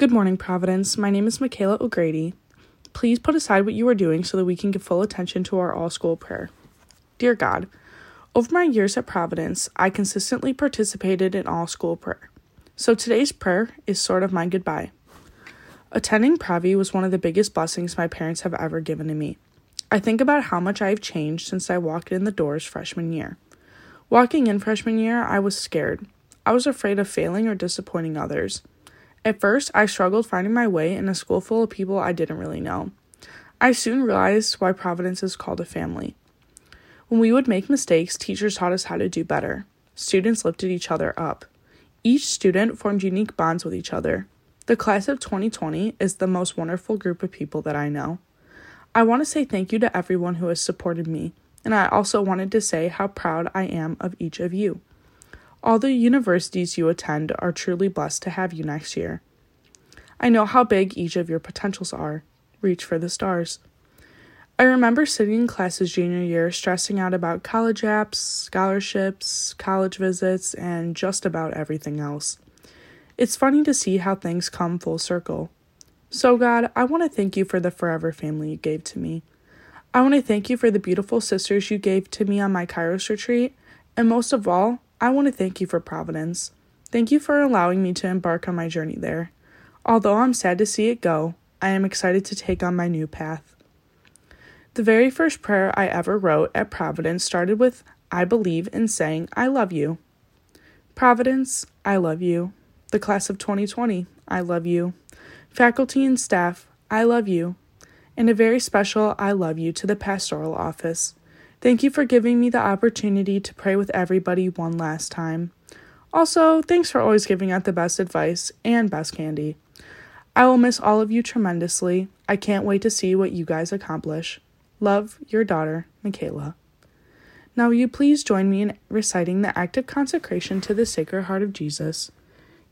Good morning, Providence. My name is Michaela O'Grady. Please put aside what you are doing so that we can give full attention to our all school prayer. Dear God, over my years at Providence, I consistently participated in all school prayer. So today's prayer is sort of my goodbye. Attending Pravi was one of the biggest blessings my parents have ever given to me. I think about how much I've changed since I walked in the doors freshman year. Walking in freshman year, I was scared. I was afraid of failing or disappointing others. At first, I struggled finding my way in a school full of people I didn't really know. I soon realized why Providence is called a family. When we would make mistakes, teachers taught us how to do better. Students lifted each other up. Each student formed unique bonds with each other. The class of 2020 is the most wonderful group of people that I know. I want to say thank you to everyone who has supported me, and I also wanted to say how proud I am of each of you. All the universities you attend are truly blessed to have you next year. I know how big each of your potentials are. Reach for the stars. I remember sitting in classes junior year stressing out about college apps, scholarships, college visits, and just about everything else. It's funny to see how things come full circle. So, God, I want to thank you for the forever family you gave to me. I want to thank you for the beautiful sisters you gave to me on my Kairos retreat, and most of all, I want to thank you for Providence. Thank you for allowing me to embark on my journey there. Although I'm sad to see it go, I am excited to take on my new path. The very first prayer I ever wrote at Providence started with I believe in saying I love you. Providence, I love you. The class of 2020, I love you. Faculty and staff, I love you. And a very special I love you to the pastoral office. Thank you for giving me the opportunity to pray with everybody one last time. Also, thanks for always giving out the best advice and best candy. I will miss all of you tremendously. I can't wait to see what you guys accomplish. Love, your daughter, Michaela. Now, will you please join me in reciting the act of consecration to the Sacred Heart of Jesus?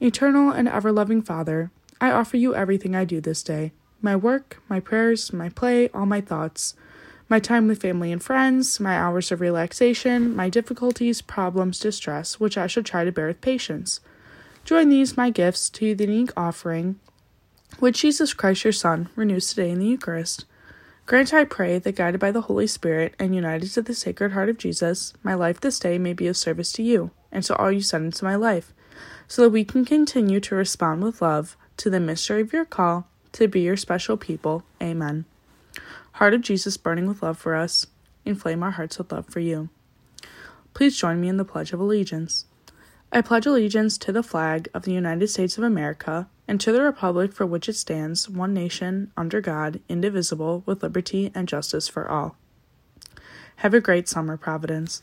Eternal and ever loving Father, I offer you everything I do this day my work, my prayers, my play, all my thoughts my time with family and friends, my hours of relaxation, my difficulties, problems, distress, which I shall try to bear with patience. Join these, my gifts, to the unique offering which Jesus Christ, your Son, renews today in the Eucharist. Grant, I pray, that guided by the Holy Spirit and united to the Sacred Heart of Jesus, my life this day may be of service to you and to all you send into my life, so that we can continue to respond with love to the mystery of your call to be your special people. Amen. Heart of Jesus burning with love for us, inflame our hearts with love for you. Please join me in the Pledge of Allegiance. I pledge allegiance to the flag of the United States of America and to the republic for which it stands, one nation, under God, indivisible, with liberty and justice for all. Have a great summer, Providence.